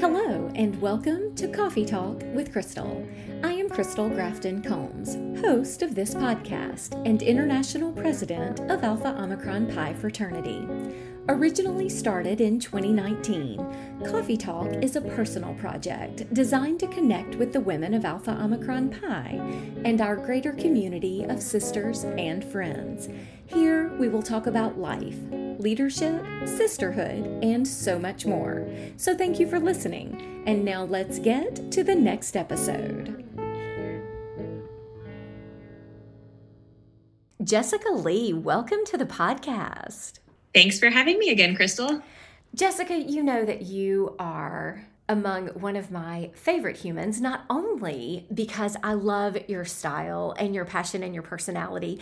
Hello, and welcome to Coffee Talk with Crystal. I am Crystal Grafton Combs, host of this podcast and international president of Alpha Omicron Pi Fraternity. Originally started in 2019, Coffee Talk is a personal project designed to connect with the women of Alpha Omicron Pi and our greater community of sisters and friends. Here we will talk about life, leadership, sisterhood, and so much more. So thank you for listening. And now let's get to the next episode. Jessica Li, welcome to the podcast. Thanks for having me again, Crystal. Jessica, you know that you are among one of my favorite humans, not only because I love your style and your passion and your personality,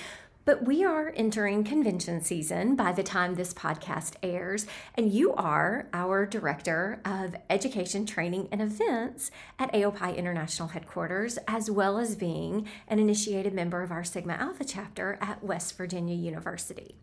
but we are entering convention season by the time this podcast airs, and you are our Director of Education, Training, and Events at AOPI International Headquarters, as well as being an initiated member of our Sigma Alpha chapter at West Virginia University.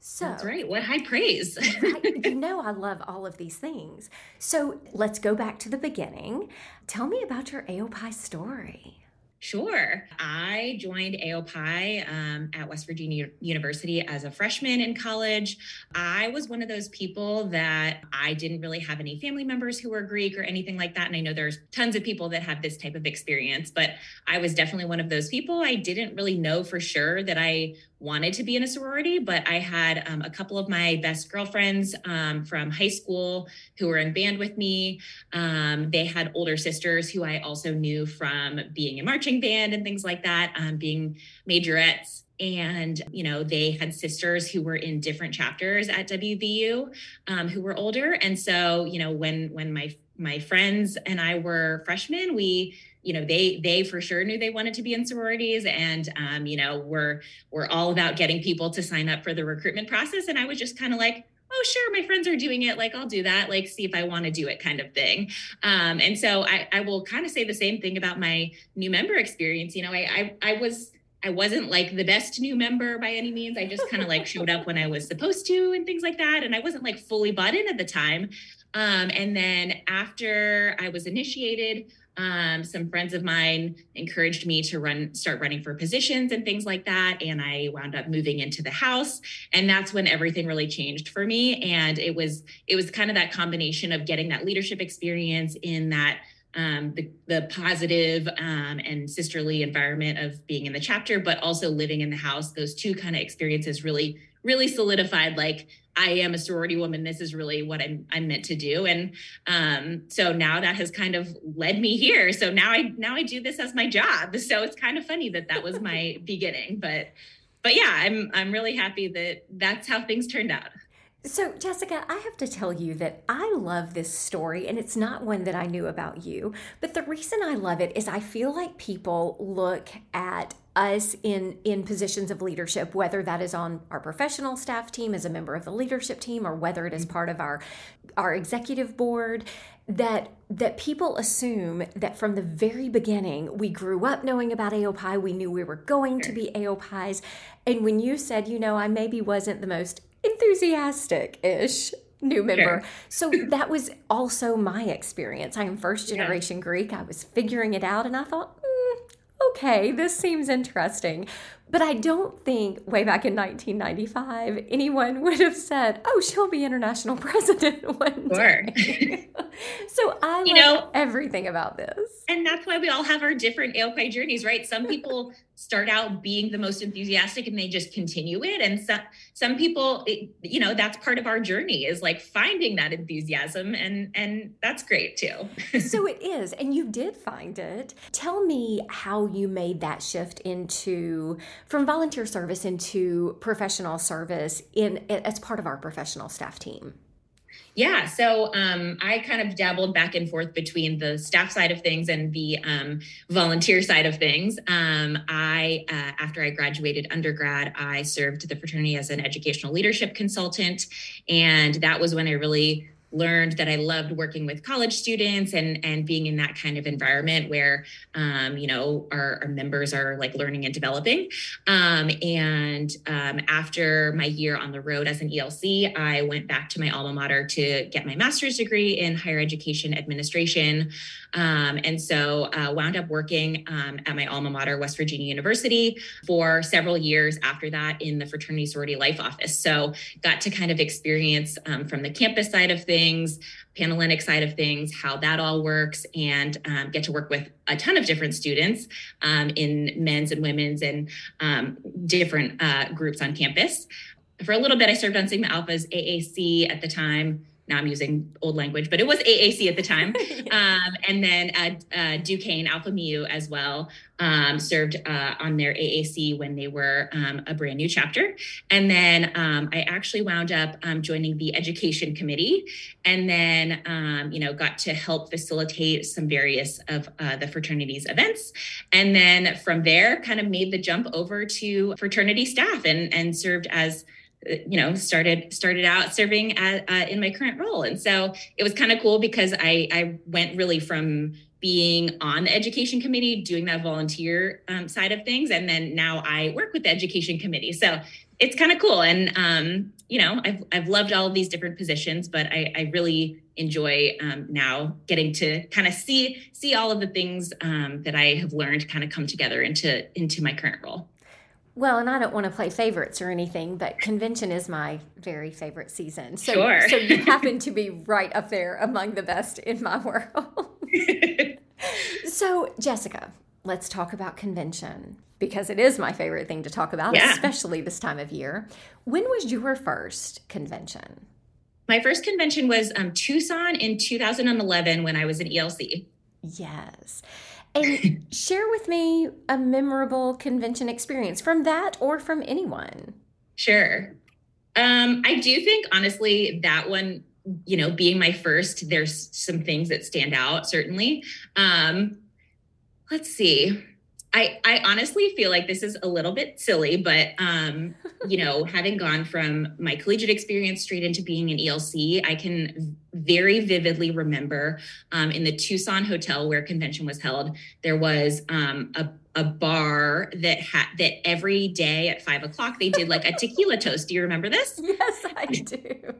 So That's right. What high praise. right, you know, I love all of these things. So let's go back to the beginning. Tell me about your AOPI story. Sure. I joined AOPI um, at West Virginia University as a freshman in college. I was one of those people that I didn't really have any family members who were Greek or anything like that. And I know there's tons of people that have this type of experience, but I was definitely one of those people. I didn't really know for sure that I wanted to be in a sorority, but I had um, a couple of my best girlfriends um, from high school who were in band with me. Um, they had older sisters who I also knew from being in marching band and things like that, um, being majorettes. And, you know, they had sisters who were in different chapters at WVU um, who were older. And so, you know, when, when my, my friends and I were freshmen, we you know they they for sure knew they wanted to be in sororities and um, you know we're we're all about getting people to sign up for the recruitment process and i was just kind of like oh sure my friends are doing it like i'll do that like see if i want to do it kind of thing um, and so I, I will kind of say the same thing about my new member experience you know I, I, I was I wasn't like the best new member by any means. I just kind of like showed up when I was supposed to and things like that. And I wasn't like fully bought in at the time. Um, and then after I was initiated, um, some friends of mine encouraged me to run, start running for positions and things like that. And I wound up moving into the house. And that's when everything really changed for me. And it was, it was kind of that combination of getting that leadership experience in that um, the, the positive um, and sisterly environment of being in the chapter, but also living in the house. Those two kind of experiences really, really solidified like I am a sorority woman. This is really what I'm I'm meant to do. And um, so now that has kind of led me here. So now I now I do this as my job. So it's kind of funny that that was my beginning. But but yeah, I'm I'm really happy that that's how things turned out. So, Jessica, I have to tell you that I love this story, and it's not one that I knew about you. But the reason I love it is I feel like people look at us in in positions of leadership whether that is on our professional staff team as a member of the leadership team or whether it is mm-hmm. part of our our executive board that that people assume that from the very beginning we grew up knowing about AOPI, we knew we were going to be AOPIs. And when you said, you know, I maybe wasn't the most enthusiastic ish new member. Sure. So that was also my experience. I am first generation yeah. Greek. I was figuring it out and I thought, mm, okay, this seems interesting. But I don't think way back in 1995 anyone would have said, "Oh, she'll be international president one sure. day." so I you know everything about this, and that's why we all have our different AOPI journeys, right? Some people start out being the most enthusiastic and they just continue it and some some people it, you know that's part of our journey is like finding that enthusiasm and and that's great too so it is and you did find it tell me how you made that shift into from volunteer service into professional service in as part of our professional staff team yeah, so um, I kind of dabbled back and forth between the staff side of things and the um, volunteer side of things. Um, I, uh, after I graduated undergrad, I served the fraternity as an educational leadership consultant, and that was when I really learned that I loved working with college students and and being in that kind of environment where um, you know our, our, members are like learning and developing. Um, and um, after my year on the road as an ELC, I went back to my alma mater to get my master's degree in higher education administration. Um, and so uh, wound up working um, at my alma mater, West Virginia University, for several years after that in the fraternity sorority life office. So got to kind of experience um, from the campus side of things, Panhellenic side of things, how that all works, and um, get to work with a ton of different students um, in men's and women's and um, different uh, groups on campus. For a little bit, I served on Sigma Alpha's AAC at the time now I'm using old language, but it was AAC at the time. um, and then uh, uh, Duquesne Alpha Mu as well um, served uh, on their AAC when they were um, a brand new chapter. And then um, I actually wound up um, joining the education committee and then, um, you know, got to help facilitate some various of uh, the fraternities events. And then from there, kind of made the jump over to fraternity staff and, and served as you know started started out serving at, uh, in my current role. And so it was kind of cool because i i went really from being on the education committee doing that volunteer um, side of things and then now i work with the education committee. So it's kind of cool. And um, you know I've, I've loved all of these different positions but i, I really enjoy um, now getting to kind of see see all of the things um, that i have learned kind of come together into into my current role well, and I don't want to play favorites or anything, but convention is my very favorite season. So, sure. so you happen to be right up there among the best in my world. so, Jessica, let's talk about convention because it is my favorite thing to talk about, yeah. especially this time of year. When was your first convention? My first convention was um, Tucson in 2011 when I was an ELC. Yes. And share with me a memorable convention experience from that or from anyone. Sure. Um, I do think, honestly, that one, you know, being my first, there's some things that stand out, certainly. Um, let's see. I, I honestly feel like this is a little bit silly, but um, you know, having gone from my collegiate experience straight into being an ELC, I can very vividly remember um, in the Tucson hotel where convention was held, there was um, a a bar that had that every day at five o'clock they did like a tequila toast. Do you remember this? Yes, I do.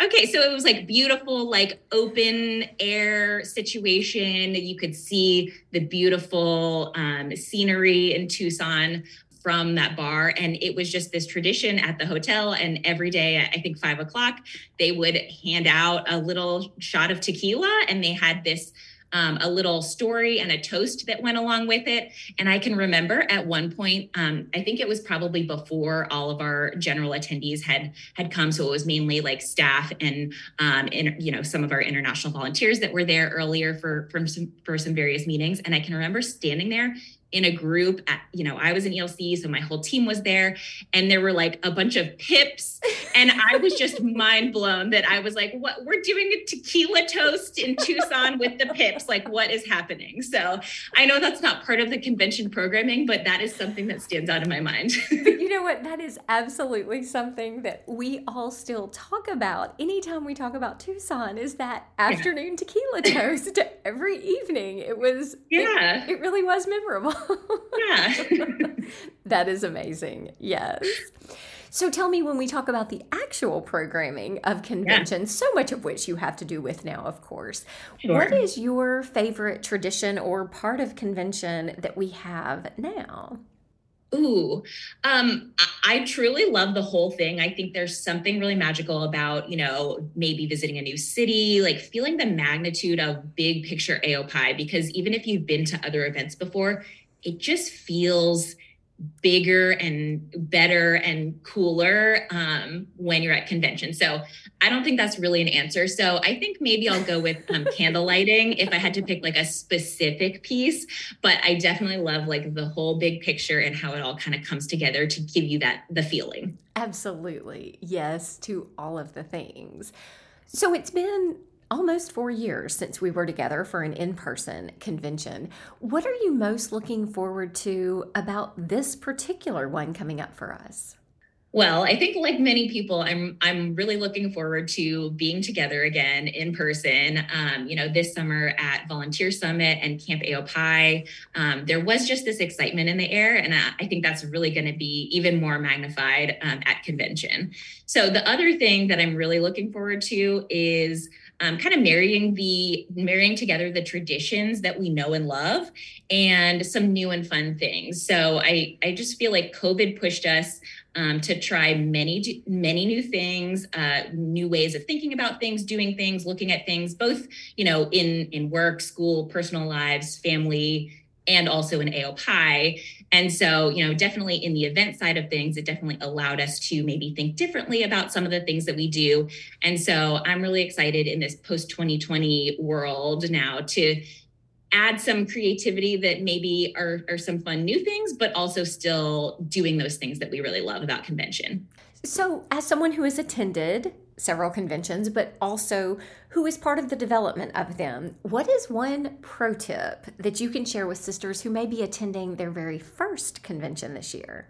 Okay, so it was like beautiful, like open air situation. You could see the beautiful um, scenery in Tucson from that bar. And it was just this tradition at the hotel. And every day, I think five o'clock, they would hand out a little shot of tequila and they had this um, a little story and a toast that went along with it. And I can remember at one point, um, I think it was probably before all of our general attendees had had come, so it was mainly like staff and um, in, you know some of our international volunteers that were there earlier for from some for some various meetings. And I can remember standing there in a group at, you know, I was in ELC, so my whole team was there and there were like a bunch of pips and I was just mind blown that I was like, what we're doing a tequila toast in Tucson with the pips. Like what is happening? So I know that's not part of the convention programming, but that is something that stands out in my mind. you know what? That is absolutely something that we all still talk about anytime we talk about Tucson is that afternoon tequila toast every evening. It was, yeah, it, it really was memorable yeah. that is amazing. Yes. So tell me when we talk about the actual programming of convention, yeah. so much of which you have to do with now, of course. Sure. What is your favorite tradition or part of convention that we have now? Ooh, um, I, I truly love the whole thing. I think there's something really magical about, you know, maybe visiting a new city, like feeling the magnitude of big picture AOPI, because even if you've been to other events before, it just feels bigger and better and cooler um, when you're at convention. So I don't think that's really an answer. So I think maybe I'll go with um, candle lighting if I had to pick like a specific piece. But I definitely love like the whole big picture and how it all kind of comes together to give you that the feeling. Absolutely. Yes, to all of the things. So it's been almost four years since we were together for an in person convention. What are you most looking forward to about this particular one coming up for us? Well, I think like many people, I'm I'm really looking forward to being together again in person. Um, you know, this summer at Volunteer Summit and Camp AOPI, um, there was just this excitement in the air, and I, I think that's really going to be even more magnified um, at convention. So the other thing that I'm really looking forward to is um, kind of marrying the marrying together the traditions that we know and love and some new and fun things so i i just feel like covid pushed us um, to try many many new things uh, new ways of thinking about things doing things looking at things both you know in in work school personal lives family and also in AOPI. And so, you know, definitely in the event side of things, it definitely allowed us to maybe think differently about some of the things that we do. And so I'm really excited in this post 2020 world now to add some creativity that maybe are, are some fun new things, but also still doing those things that we really love about convention. So, as someone who has attended several conventions, but also who is part of the development of them, what is one pro tip that you can share with sisters who may be attending their very first convention this year?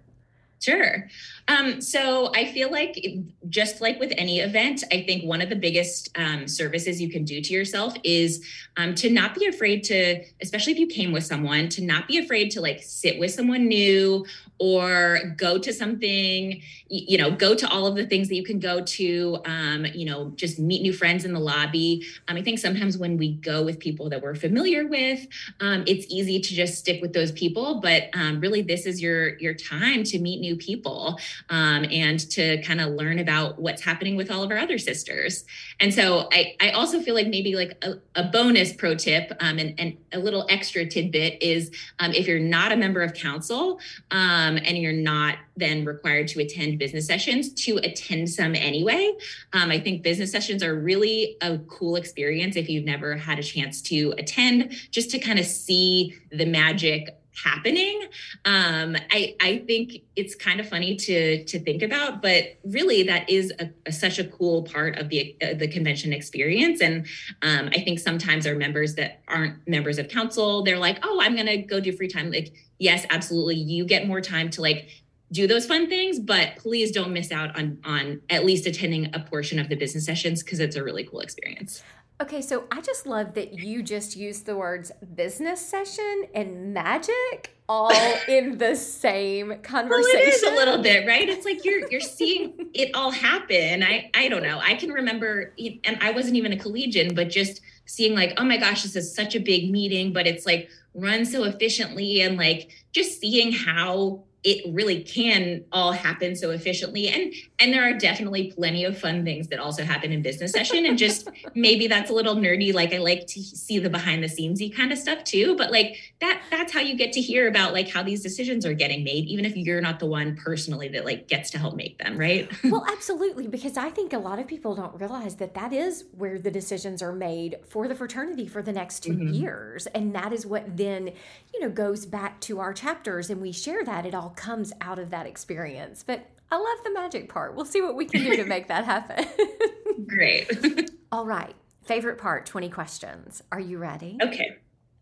Sure. Um, so I feel like just like with any event, I think one of the biggest um, services you can do to yourself is um, to not be afraid to, especially if you came with someone, to not be afraid to like sit with someone new or go to something, you know, go to all of the things that you can go to, um, you know, just meet new friends in the lobby. Um, I think sometimes when we go with people that we're familiar with, um, it's easy to just stick with those people. But really, this is your your time to meet new people um, and to kind of learn about what's happening with all of our other sisters. And so I, I also feel like maybe like a, a bonus pro tip um, and, and, a little extra tidbit is um, if you're not a member of council um, and you're not then required to attend business sessions, to attend some anyway. Um, I think business sessions are really a cool experience if you've never had a chance to attend, just to kind of see the magic happening. Um, I, I think it's kind of funny to to think about but really that is a, a, such a cool part of the uh, the convention experience. And um, i think sometimes our members that aren't members of council they're like oh i'm gonna go do free time. Like yes absolutely you get more time to like do those fun things but please don't miss out on on at least attending a portion of the business sessions because it's a really cool experience Okay, so I just love that you just used the words business session and magic all in the same conversation. Well, it is a little bit, right? It's like you're you're seeing it all happen. I I don't know. I can remember and I wasn't even a collegian, but just seeing like, oh my gosh, this is such a big meeting, but it's like run so efficiently and like just seeing how it really can all happen so efficiently. And and there are definitely plenty of fun things that also happen in business session. And just maybe that's a little nerdy like i like to see the behind the scenesy kind of stuff too. But like that that's how you get to hear about like how these decisions are getting made even if you're not the one personally that like gets to help make them right? Well absolutely because i think a lot of people don't realize that that is where the decisions are made for the fraternity for the next 2 mm-hmm. years. And that is what then you know goes back to our chapters and we share that it all all comes out of that experience. But I love the magic part. We'll see what we can do to make that happen. Great. all right. Favorite part 20 questions. Are you ready? Okay.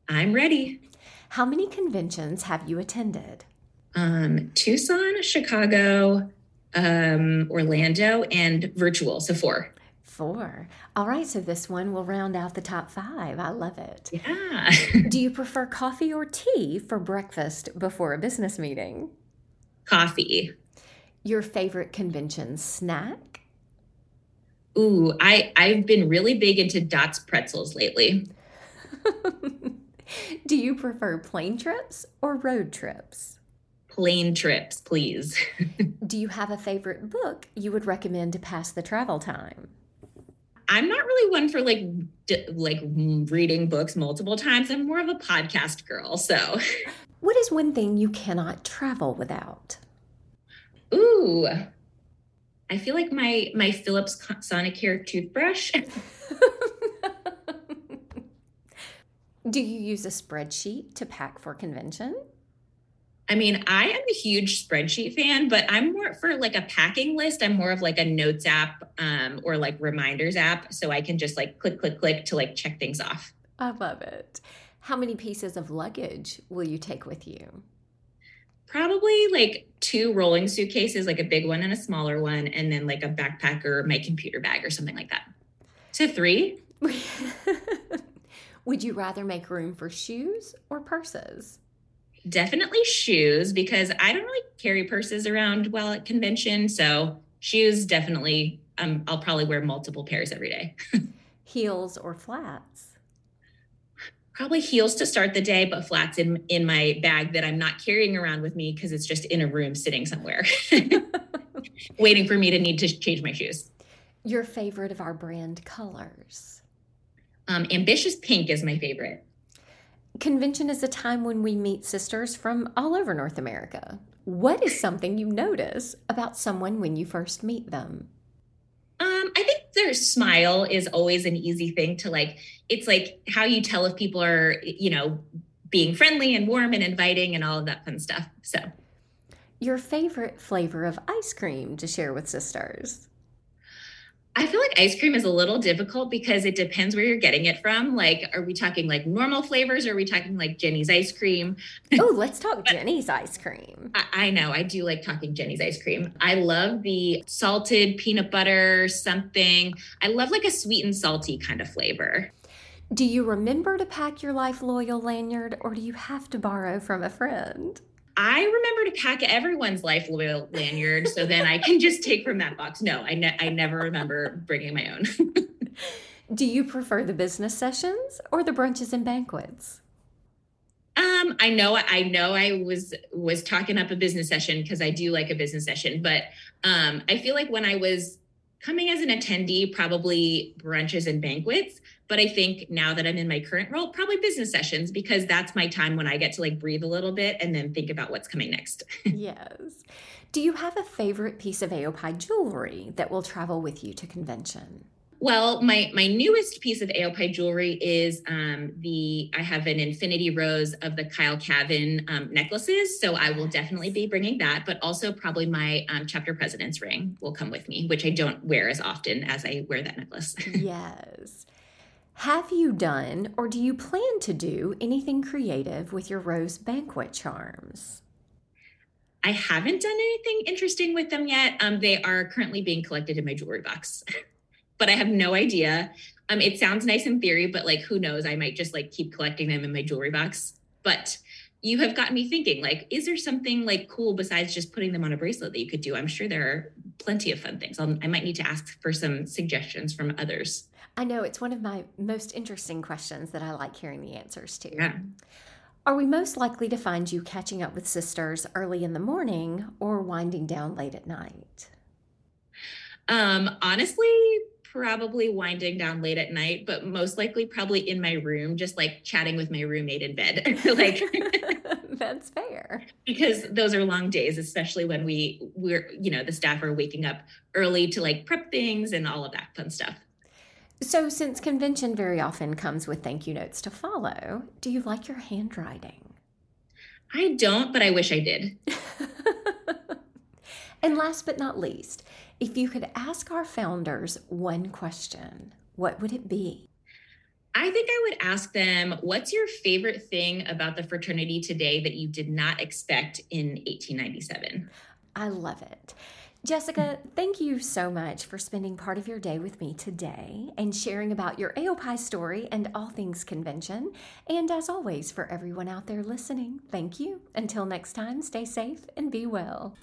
I'm ready. How many conventions have you attended? Um, Tucson, Chicago, um, Orlando, and virtual. So four. Four. All right. So this one will round out the top five. I love it. Yeah. Do you prefer coffee or tea for breakfast before a business meeting? Coffee. Your favorite convention snack? Ooh, I I've been really big into Dots pretzels lately. Do you prefer plane trips or road trips? Plane trips, please. Do you have a favorite book you would recommend to pass the travel time? I'm not really one for like d- like reading books multiple times. I'm more of a podcast girl. So, what is one thing you cannot travel without? Ooh, I feel like my my Philips Sonicare toothbrush. Do you use a spreadsheet to pack for convention? I mean, I am a huge spreadsheet fan, but I'm more for like a packing list. I'm more of like a notes app um, or like reminders app. So I can just like click, click, click to like check things off. I love it. How many pieces of luggage will you take with you? probably like two rolling suitcases, like a big one and a smaller one, and then like a backpack or my computer bag or something like that. So three. Would you rather make room for shoes or purses? Definitely shoes because I don't really carry purses around while at convention. So shoes definitely um, I'll probably wear multiple pairs every day. Heels or flats? Probably heels to start the day, but flats in in my bag that I'm not carrying around with me because it's just in a room sitting somewhere, waiting for me to need to change my shoes. Your favorite of our brand colors? Um, ambitious pink is my favorite. Convention is a time when we meet sisters from all over North America. What is something you notice about someone when you first meet them? Um, I think their smile is always an easy thing to like. It's like how you tell if people are, you know, being friendly and warm and inviting and all of that fun stuff. So, your favorite flavor of ice cream to share with sisters? I feel like ice cream is a little difficult because it depends where you're getting it from. Like, are we talking like normal flavors or are we talking like Jeni's ice cream? Oh, let's talk Jeni's ice cream. I, I, know. I do like talking Jeni's ice cream. I love the salted peanut butter something. I love like a sweet and salty kind of flavor. Do you remember to pack your Life Loyal lanyard or do you have to borrow from a friend? I remember to pack everyone's life loyal lanyard so then I can just take from that box. No, I, ne- I never remember bringing my own. Do you prefer the business sessions or the brunches and banquets? Um, I know I know I was was talking up a business session because I do like a business session, but um, I feel like when I was coming as an attendee, probably brunches and banquets. But I think now that I'm in my current role, probably business sessions because that's my time when I get to like breathe a little bit and then think about what's coming next. yes. Do you have a favorite piece of AOPI jewelry that will travel with you to convention? Well, my my newest piece of AOPI jewelry is um, the I have an infinity rose of the Kyle Cavan um, necklaces, so I will definitely be bringing that. But also probably my um, chapter president's ring will come with me, which I don't wear as often as I wear that necklace. yes. Have you done or do you plan to do anything creative with your rose banquet charms? I haven't done anything interesting with them yet. Um, they are currently being collected in my jewelry box, but I have no idea. Um, it sounds nice in theory, but like who knows? I might just like keep collecting them in my jewelry box. But you have gotten me thinking like is there something like cool besides just putting them on a bracelet that you could do i'm sure there are plenty of fun things I'll, i might need to ask for some suggestions from others i know it's one of my most interesting questions that i like hearing the answers to yeah. are we most likely to find you catching up with sisters early in the morning or winding down late at night um honestly probably winding down late at night, but most likely probably in my room, just like chatting with my roommate in bed. like that's fair. Because those are long days, especially when we we're, you know, the staff are waking up early to like prep things and all of that fun stuff. So since convention very often comes with thank you notes to follow, do you like your handwriting? I don't, but I wish I did. and last but not least, if you could ask our founders one question, what would it be? I think I would ask them, what's your favorite thing about the fraternity today that you did not expect in 1897? I love it. Jessica, thank you so much for spending part of your day with me today and sharing about your AOPI story and all things convention. And as always, for everyone out there listening, thank you. Until next time, stay safe and be well.